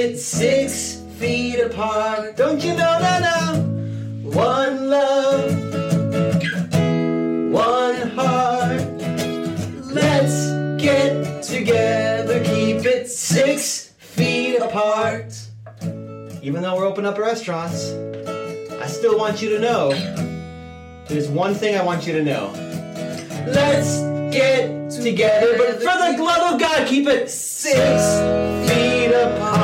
it six feet apart. Don't you know, that no? One love, one heart. Let's get together, keep it six feet apart. Even though we're opening up restaurants, I still want you to know there's one thing I want you to know. Let's get together, but for the love of God, keep it six feet apart.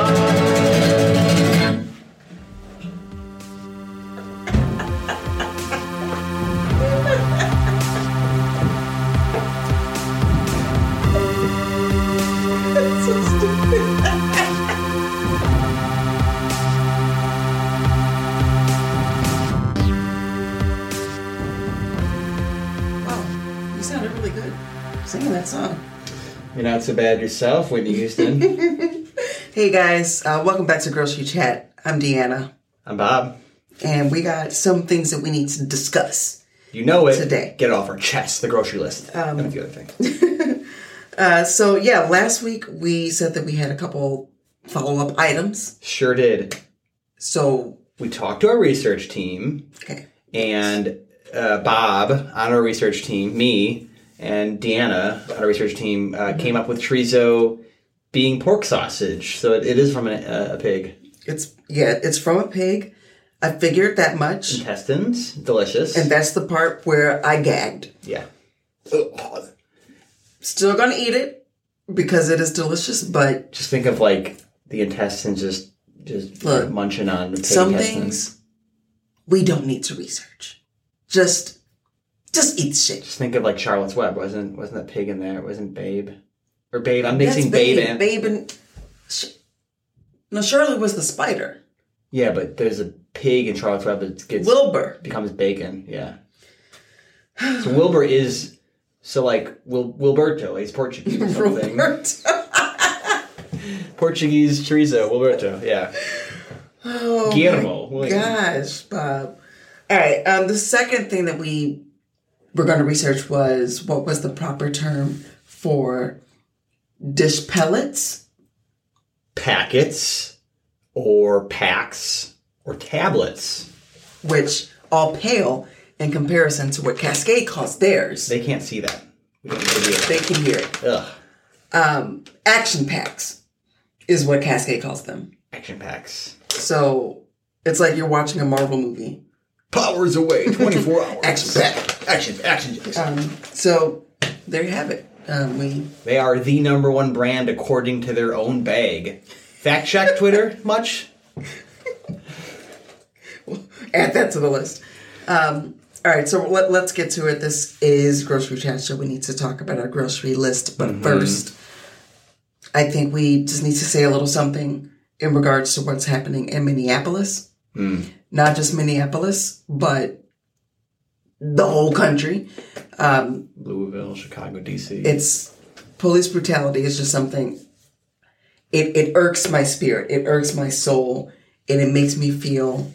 So bad yourself, Whitney Houston. Hey guys, uh, welcome back to Grocery Chat. I'm Deanna, I'm Bob. and we got some things that we need to discuss. You know it. Today. Get it off our chest, the grocery list. and a few other things. Uh, so yeah, last week we said that we had a couple follow-up items. Sure did. So We talked to our research team, okay, and uh, Bob on our research team, me, and Deanna on our research team uh, came up with chorizo being pork sausage. So it, it is from a, a pig. it's yeah, it's from a pig. I figured that much, Intestines, delicious. and that's the part where I gagged. yeah. Still gonna eat it because it is delicious, but Just think of like the intestines just just Look, munching on the pig some intestines. things we don't need to research. Just, just eat shit. Just think of like Charlotte's Web. Wasn't wasn't that pig in there? Wasn't Babe or Babe? I'm mixing Babe, Babe. and Babe and Sh- no, Charlotte was the spider. yeah, but there's a pig in Charlotte's Web that gets Wilbur. becomes bacon. Yeah. So Wilbur is so like Wil, Wilberto. He's Portuguese or something. Portuguese chorizo. Wilberto. Yeah. Oh Guillermo my gosh, Bob. All right. Um, the second thing that we were going to research was what was the proper term for dish pellets. Packets or packs or tablets. which all pale in comparison to what Cascade calls theirs. They can't see that. We don't need to do it. They can hear it. Ugh. Um, action packs is what Cascade calls them. Action packs. So it's like you're watching a Marvel movie. Powers away. 24 hours. Action pack. Action. Action. Um, so there you have it. Um, we They are the number one brand according to their own bag. Fact check Twitter much? add that to the list. Um, all right, so let, let's get to it. This is grocery chat, so we need to talk about our grocery list. But first, I think we just need to say a little something in regards to what's happening in Minneapolis. Not just Minneapolis, but the whole country. Um, Louisville, Chicago, DC. it's police brutality is just something. It it irks my spirit. It irks my soul, and it makes me feel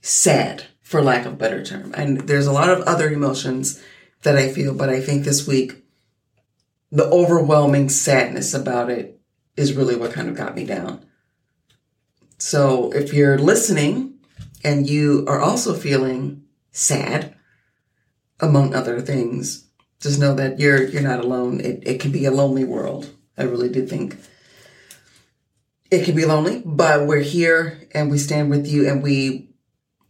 sad, for lack of a better term. And there's a lot of other emotions that I feel, but I think this week, the overwhelming sadness about it is really what kind of got me down. So if you're listening and you are also feeling sad, among other things, just know that you're you're not alone. It it can be a lonely world. I really do think it can be lonely, but we're here and we stand with you and we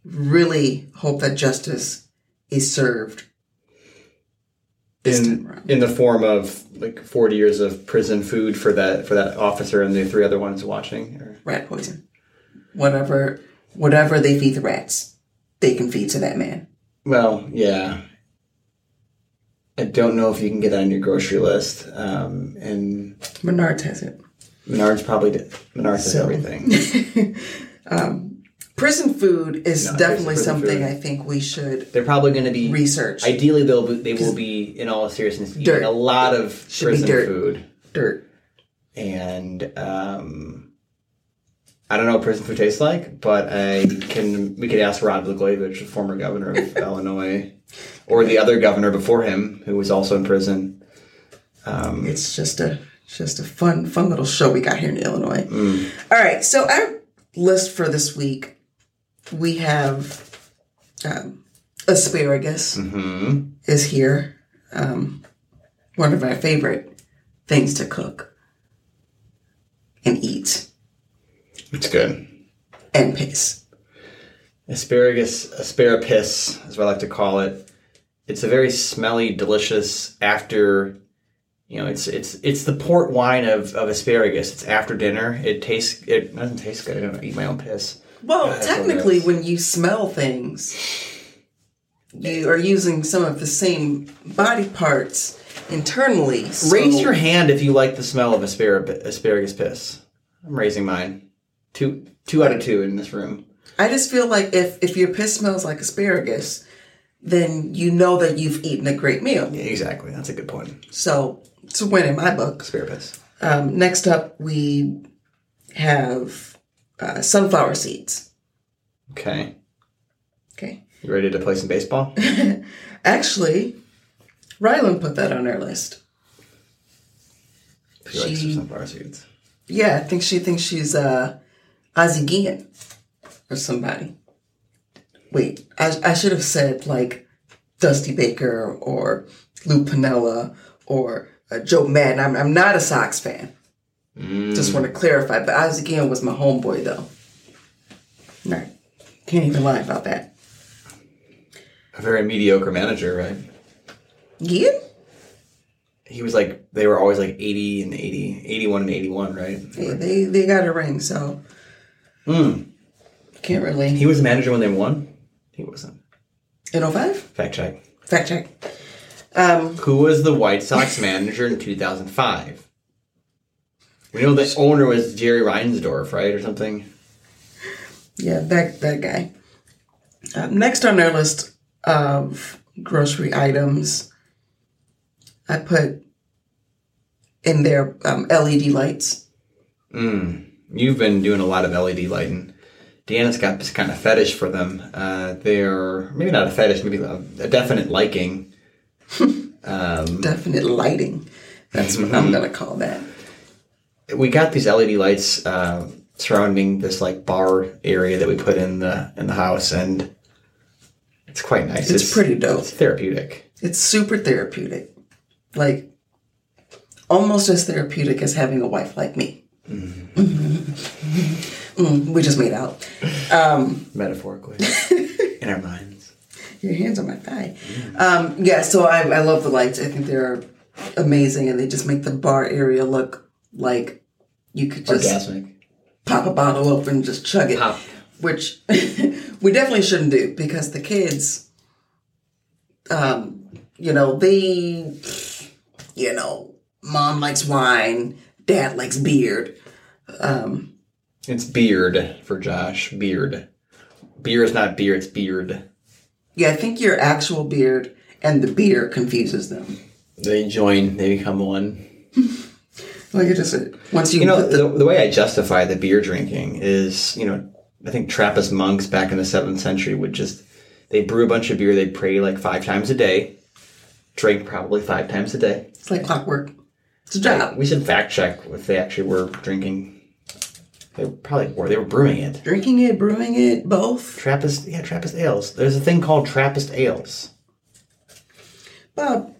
really hope that justice is served. In, in the form of like 40 years of prison food for that for that officer and the three other ones watching. Or, Rat poison. Whatever whatever they feed the rats, they can feed to that man. well, yeah. I don't know if you can get that on your grocery list. Um, and Menards has it. Menards probably did. Menards has So- everything. Prison food is No, definitely something food. I think we should They're probably going to be research. Ideally, they'll be, they will be in all seriousness eating Dirt. a lot of Should be prison dirt. food, Dirt. and um, I don't know what prison food tastes like, but I can we could ask Rod Blagojevich, former governor of Illinois, or the other governor before him, who was also in prison. Um, It's just a just a fun, fun little show we got here in Illinois. All right, so our list for this week, we have um, asparagus Mm-hmm. is here. Um, one of our favorite things to cook and eat It's good. and piss. Asparagus, asparagus, is what I like to call it. It's a very smelly, delicious after. You know, it's it's it's the port wine of, of asparagus. It's after dinner. It tastes. It doesn't taste good. I don't eat my own piss. Well, That's what it technically, when you smell things, you are using some of the same body parts internally. so- Raise your hand if you like the smell of asparagus asparagus piss. I'm raising mine. Two two out of two in this room. I just feel like if if your piss smells like asparagus, then you know that you've eaten a great meal. Yeah, exactly. That's a good point. So it's a win in my book. Asparagus. Um, next up, we have uh, sunflower seeds. Okay. Okay. You ready to play some baseball? Actually, Rylan put that on our list. She likes her sunflower seeds. Yeah, I think she thinks she's uh, Ozzie Guillen or somebody. Wait, I, I should have said like Dusty Baker or Lou Piniella or uh, Joe Maddon. I'm, I'm not a Sox fan. Just want to clarify. But Ozzie Guillen was my homeboy, though. Right. Can't even lie about that. A very mediocre manager, right? Guillen? He was like they were always like 80 and 80, 81 and 81, right? Yeah, they, they got a ring, so Hmm. can't really. He was the manager when they won? He wasn't. In 05? Fact check. Fact check. Um, Who was the White Sox manager in 2005? We know the owner was Jerry Reinsdorf, right, or something. Yeah, that that guy. Uh, next on our list of grocery items, I put in there um, LED lights. Mm. You've been doing a lot of LED lighting. Deanna's got this kind of fetish for them. Uh, they're maybe not a fetish, maybe a, a definite liking. um, Definite lighting. That's what I'm gonna call that. we got these LED lights uh, surrounding this like bar area that we put in the in the house, and it's quite nice. It's pretty dope. It's therapeutic. It's super therapeutic, like almost as therapeutic as having a wife like me. Mm, we just made out. Um, Metaphorically, in our minds. Your hands on my thigh. Um, yeah, so I, I love the lights. I think they're amazing and they just make the bar area look like you could just Orgasmic. pop a bottle open and just chug it. Pop. Which we definitely shouldn't do because the kids, um, you know, they, you know, mom likes wine, dad likes beard. Um, It's beard for Josh. Beard. Beer is not beer. It's beard. yeah, I think your actual beard and the beer confuses them. They join. They become one. Like it just once you, You know, the, the, way I justify the beer drinking is, you know, I think Trappist monks back in the seventh century would just they brew a bunch of beer. They'd pray like five times a day, drink probably five times a day. it's like clockwork. It's a job. We should fact check if they actually were drinking. They probably were. They were brewing it. Drinking it, brewing it, both. Trappist, yeah, Trappist ales. There's a thing called Trappist ales. Bob,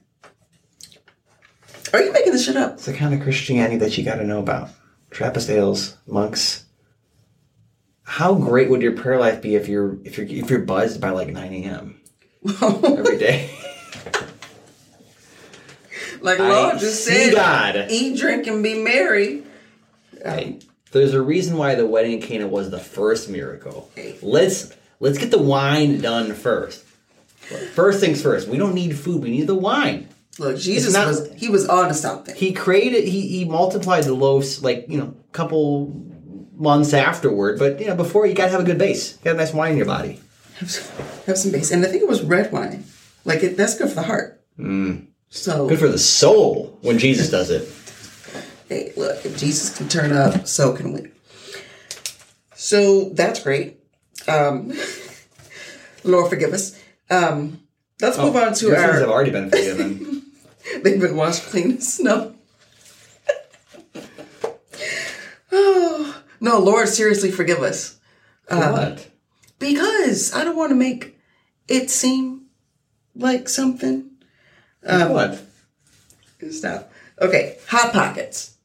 are you making this shit up? It's the kind of Christianity that you got to know about. Trappist ales, monks. How great would your prayer life be if you're if you're if you're buzzed by like 9 a.m. every day? Like I Lord just said, God. eat, drink, and be merry. Hey, there's a reason why the wedding at Cana was the first miracle. Let's let's get the wine done first. First things first. We don't need food. We need the wine. Look, Jesus not- was he was on to something. He created. He he multiplied the loaves like you know a couple months afterward. But you know before you gotta have a good base. You got a nice wine in your body. Have some, have some base, and I think it was red wine. Like it, that's good for the heart. Mm. So Good for the soul when Jesus does it. hey, look, if Jesus can turn up, so can we. So that's great. Um, Lord forgive us. Um, let's move on to Your sins have our. already been forgiven. They've been washed clean as snow. No, Lord, seriously, forgive us. For what? Because I don't want to make it seem like something. For what? Stop. Okay, Hot Pockets.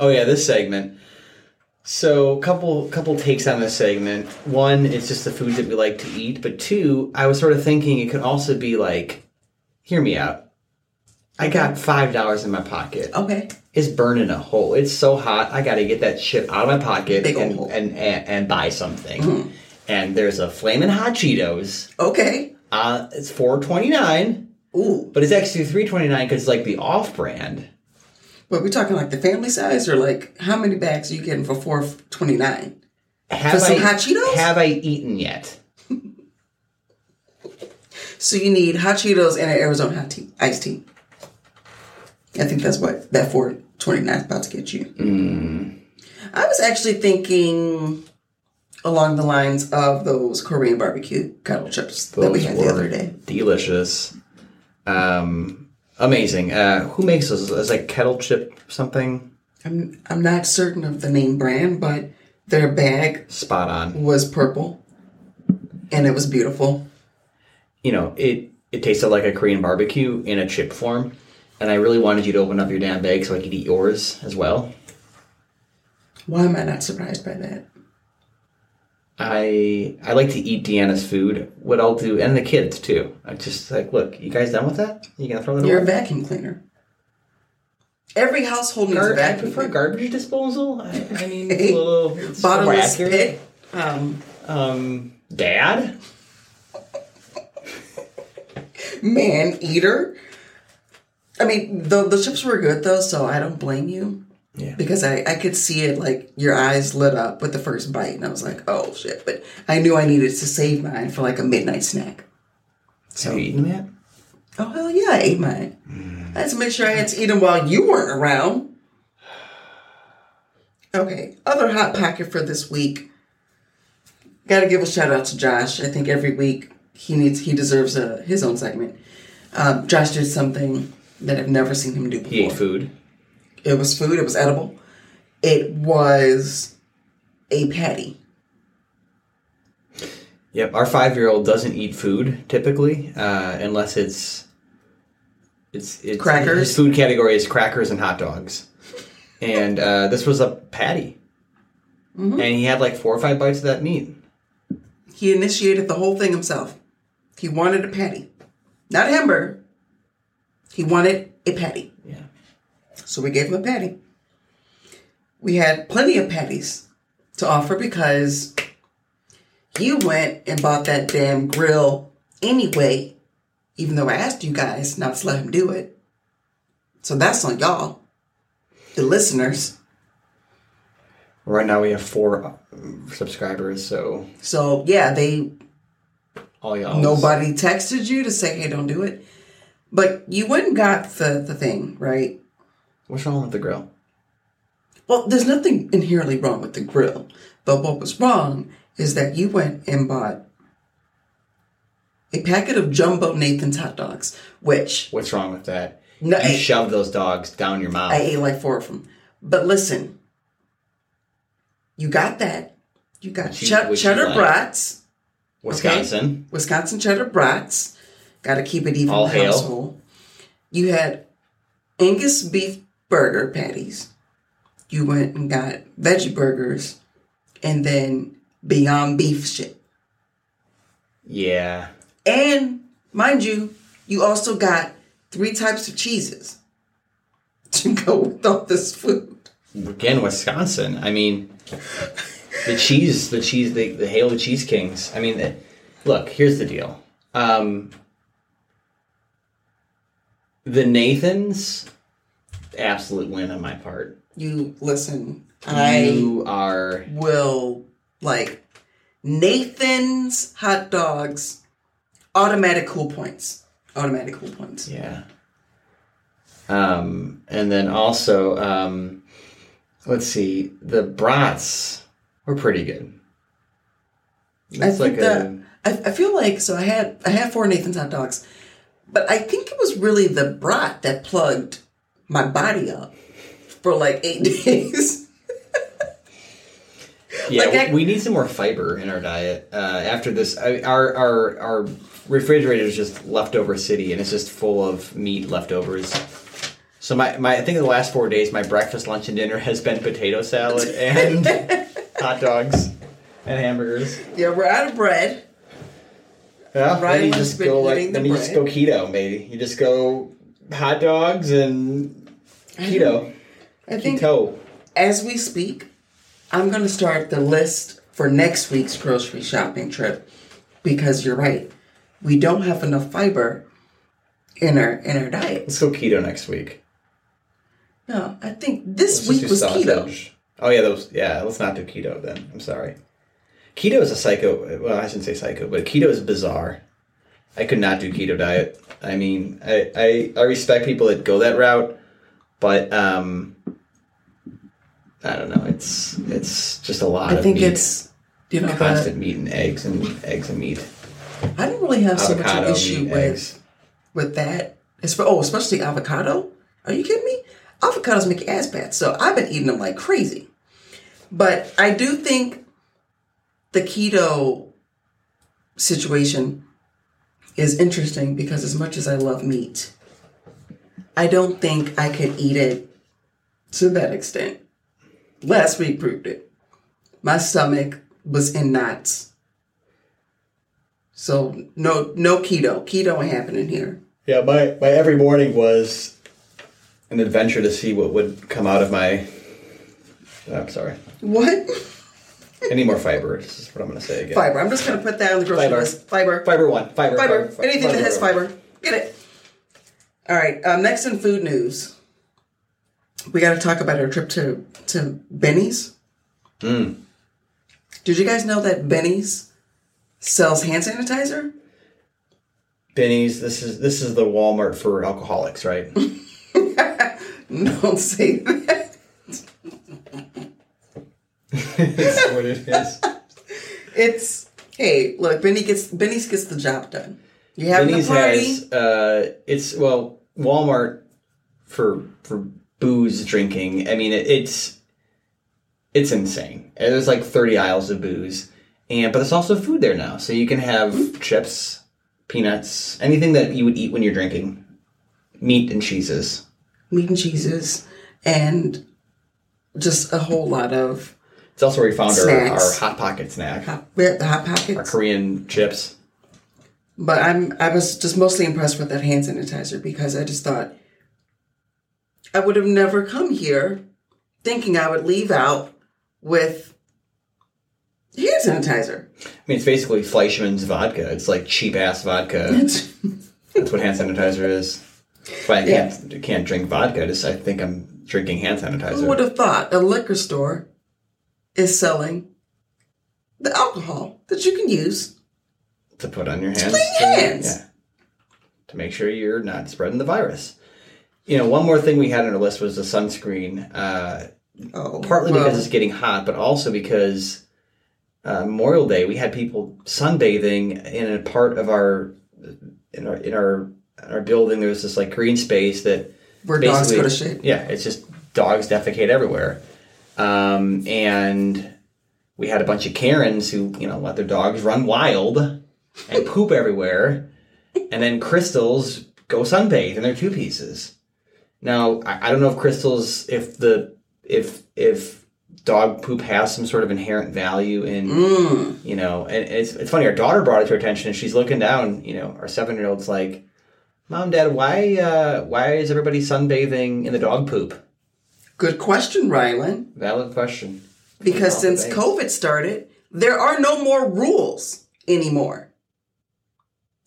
Oh yeah, this segment. So couple couple takes on this segment. One, it's just the foods that we like to eat, but two, I was sort of thinking it could also be like, hear me out. I got five dollars in my pocket. Okay. It's burning a hole. It's so hot. I got to get that shit out of my pocket Big and, hole. Mm-hmm. and, and and buy something. And there's a flaming hot Cheetos. Okay. Uh, it's four twenty nine, Ooh. but it's actually three twenty nine because it's like the off brand. But we're talking like the family size or like how many bags are you getting for four twenty nine? Have some I hot Cheetos? Have I eaten yet? So you need hot Cheetos and an Arizona hot tea, iced tea. I think that's what that four twenty nine is about to get you. Mm. I was actually thinking along the lines of those Korean barbecue kettle chips that we Those had the other day. Delicious. Um, amazing. Uh, who makes those? It's like kettle chip something. I'm I'm not certain of the name brand, but their bag Spot on. was purple, and it was beautiful. You know, it it tasted like a Korean barbecue in a chip form, and I really wanted you to open up your damn bag so I could eat yours as well. Why am I not surprised by that? I I like to eat Deanna's food. What I'll do, and the kids too. I just like, look, you guys done with that? You gonna throw that You're a vacuum cleaner. Every household needs a Gar- I vacuum prefer cleaner. garbage disposal. I, I mean, a little Bottomless pit. Um, Um, Dad. man eater. I mean, the the chips were good though, so I don't blame you Yeah. because I I could see it like your eyes lit up with the first bite, and I was like, oh shit! But I knew I needed to save mine for like a midnight snack. Have you eaten that? Oh hell yeah, I ate mine. I had to make sure I had to eat them while you weren't around. Okay, other hot pocket for this week. Got to give a shout out to Josh. I think every week he needs he deserves a his own segment. Um, Josh did something that I've never seen him do before. He ate food. It was food. It was edible. It was a patty. Yep, our five-year-old doesn't eat food typically, uh, unless it's it's it's Crackers? His food category is crackers and hot dogs, and uh, this was a patty, Mm-hmm. and he had like four or five bites of that meat. He initiated the whole thing himself. He wanted a patty, not a hamburger. He wanted a patty. Yeah, So we gave him a patty. We had plenty of patties to offer because you went and bought that damn grill anyway, even though I asked you guys not to let him do it. So that's on y'all, the listeners. right now we have four uh, subscribers, so So yeah, they all y'all. nobody texted you to say, hey, don't do it. But you went and got the, the thing, right? What's wrong with the grill? Well, there's nothing inherently wrong with the grill. But what was wrong is that you went and bought a packet of jumbo Nathan's hot dogs, which What's wrong with that? No, you I- shoved those dogs down your mouth. I ate like four of them. But listen, you got that. You got Which you- ched- which you cheddar like. brats, Wisconsin. Wisconsin cheddar brats. Got to keep it even All hail. household. You had Angus beef burger patties. You went and got veggie burgers, and then Beyond Beef shit. Yeah. And mind you, you also got three types of cheeses to go with all this food. Again, Wisconsin. I mean, the cheese, the cheese, the, the Hail the Cheese Kings. I mean, the, look, here's the deal. Um, the Nathans, absolute win on my part. You listen, I you are will like Nathan's hot dogs, automatic cool points. Automatic cool points. Yeah. Um, and then also, um, let's see, the brats were pretty good. I That's think like that a I, I feel like so I had I had four Nathan's hot dogs, but I think it was really the brat that plugged my body up for like eight days. Yeah, Like, I- we need some more fiber in our diet. Uh, after this, I, our our our refrigerator is just leftover city, and it's just full of meat leftovers. So my, my I think the last four days, my breakfast, lunch, and dinner has been potato salad and hot dogs and hamburgers. yeah, we're out of bread. Yeah, Ryan then you just go like then you just go keto. Maybe you just go hot dogs and keto. I think Keto. as we speak, I'm going to start the list for next week's grocery shopping trip because you're right. We don't have enough fiber in our in our diet. Let's go keto next week. No, I think this Let's week was keto. Oh yeah, those. Yeah, let's not do keto then. I'm sorry. Keto is a psycho. Well, I shouldn't say psycho, but keto is bizarre. I could not do keto diet. I mean, I I, I respect people that go that route, but um, I don't know. It's it's just a lot. I of think meat. it's you know constant the, meat and eggs and eggs and meat. I don't really have so much Avocado, an issue meat, with eggs. with that. It's oh, especially avocado. Are you kidding me? Avocados make your ass bad. So I've been eating them like crazy. But I do think the keto situation is interesting because as much as I love meat, I don't think I could eat it to that extent. Last week proved it. My stomach was in knots. So no no keto. Keto ain't happening here. Yeah, my, my every morning was an adventure to see what would come out of my. I'm sorry. What? I need more fiber. This is what I'm going to say again. Fiber. I'm just gonna put that on the grocery Fiber. list. Fiber. Fiber one. Fiber. Fiber. fiber, Anything that has fiber. Get it. All right. Um, next in food news, we got to talk about our trip to to Benny's. Mm. Did you guys know that Benny's sells hand sanitizer? Benny's. This is this is the Walmart for alcoholics, right? Don't say that. That's what it is. It's hey, look, Benny gets Benny's gets the job done. You have Benny's the party. has. Uh, it's well Walmart for for booze drinking. I mean, it, it's it's insane. There's like 30 aisles of booze, and but there's also food there now, so you can have chips, peanuts, anything that you would eat when you're drinking, meat and cheeses. meat and cheeses, and just a whole lot of It's also where we found our, our Snacks. hot pocket snack, we have the hot pocket, our pockets. Korean chips. But I'm I was just mostly impressed with that hand sanitizer because I just thought I would have never come here thinking I would leave out with hand sanitizer. I mean, it's basically Fleischmann's vodka. It's like cheap ass vodka. That's what hand sanitizer is. Why I can't I can't drink vodka. Just I think I'm drinking hand sanitizer. Who would have thought a liquor store is selling the alcohol that you can use to put on your hands. clean your hands. Yeah. To make sure you're not spreading the virus. You know, one more thing we had on our list was the sunscreen. Uh, Oh, partly well, because it's getting hot, but also because uh, Memorial Day we had people sunbathing in a part of our in our in our our building. There was this like green space that where dogs go to shit. Yeah, it's just dogs defecate everywhere. Um, and we had a bunch of Karens who, you know, let their dogs run wild and poop everywhere. And then crystals go sunbathe in their two pieces. Now, I, I don't know if crystals, if the, if, if dog poop has some sort of inherent value in, Mm. you know, and it's, it's funny, our daughter brought it to her attention and she's looking down, you know, our seven year old's like, Mom, Dad, why, uh, why is everybody sunbathing in the dog poop? Good question, Rylan. Valid question. Because since. COVID started, there are no more rules anymore.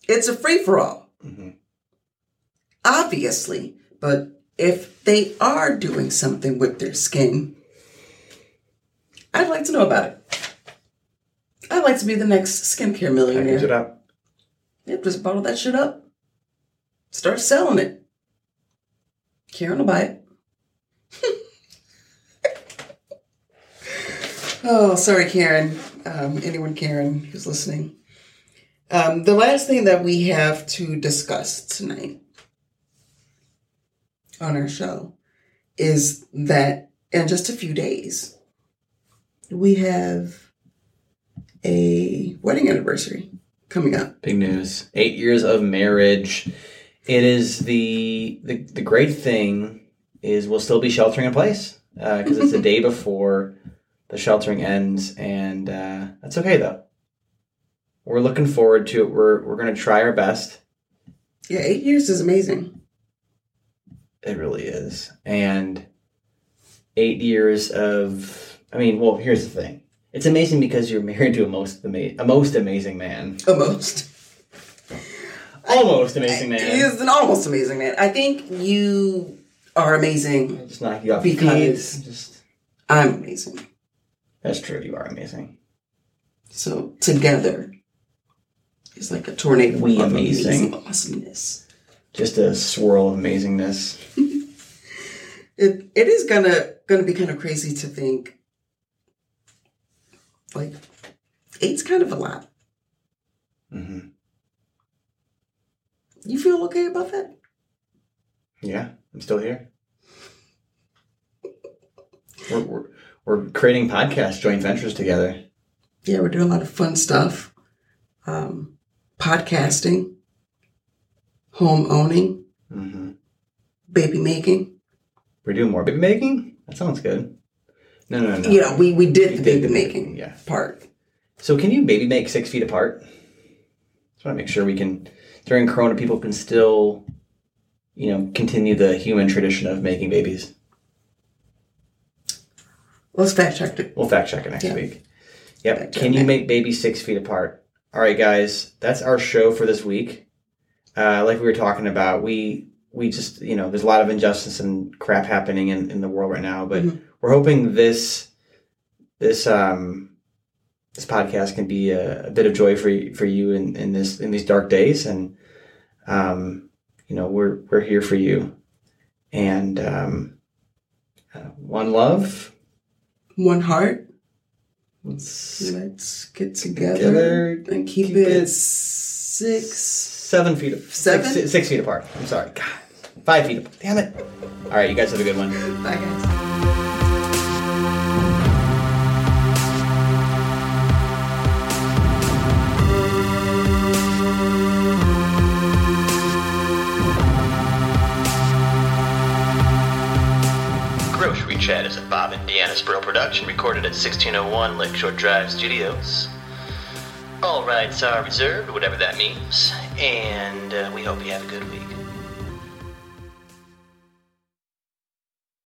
It's a free for all. Mhm. Obviously, but if they are doing something with their skin, I'd like to know about it. I'd like to be the next skincare Package it millionaire. up. Yep, just bottle that shit up. Start selling it. Karen will buy it. Oh, sorry, Karen. Um, anyone, Karen, who's listening. Um, the last thing that we have to discuss tonight on our show is that in just a few days, we have a wedding anniversary coming up. Big news. Eight years of marriage. It is the the, the great thing is we'll still be sheltering in place because it's the day before the sheltering ends, and uh, that's okay though. We're looking forward to it. We're we're gonna try our best. Yeah, eight years is amazing. It really is, and eight years of. I mean, well, here's the thing. It's amazing because you're married to a most ama- a most amazing man, Almost. almost amazing man. He is an almost amazing man. I think you are amazing. Just knock you off Because-. Just I'm amazing. That's true. You are amazing. So together is like a tornado We of amazing. awesomeness. Just a swirl of amazingness. It it is gonna gonna be kind of crazy to think like eight's kind of a lot. Mm-hmm. You feel okay about that? Yeah, I'm still here. We're, we're, we're creating podcast joint ventures together. Yeah, we're doing a lot of fun stuff. Um, podcasting, home owning, hmm baby making. We're doing more baby making. That sounds good. No, no, no. You know, we, we did We the did baby the- making yeah. part. So can you baby make six feet apart? Just want to make sure we can during Corona people can still, you know, continue the human tradition of making babies. Let's fact check it. We'll fact check it next Yeah. week. Yep. Fact Can you make babies six feet apart? All right, guys. That's our show for this week. Uh, like we were talking about, we we just you know there's a lot of injustice and crap happening in, in the world right now, but Mhm. we're hoping this this um this podcast can be a, a bit of joy for you, for you in, in this in these dark days, and um you know we're we're here for you, and um uh, one love. One heart. Let's Let's get together, Together, and keep, keep it, it six. seven feet, Seven? Six, six feet apart. I'm sorry. God, five feet. apart. Damn it! All right, you guys have a good one. Bye, guys. Production recorded at 1601 Lakeshore Drive Studios. All rights are reserved, whatever that means, and uh, we hope you have a good week.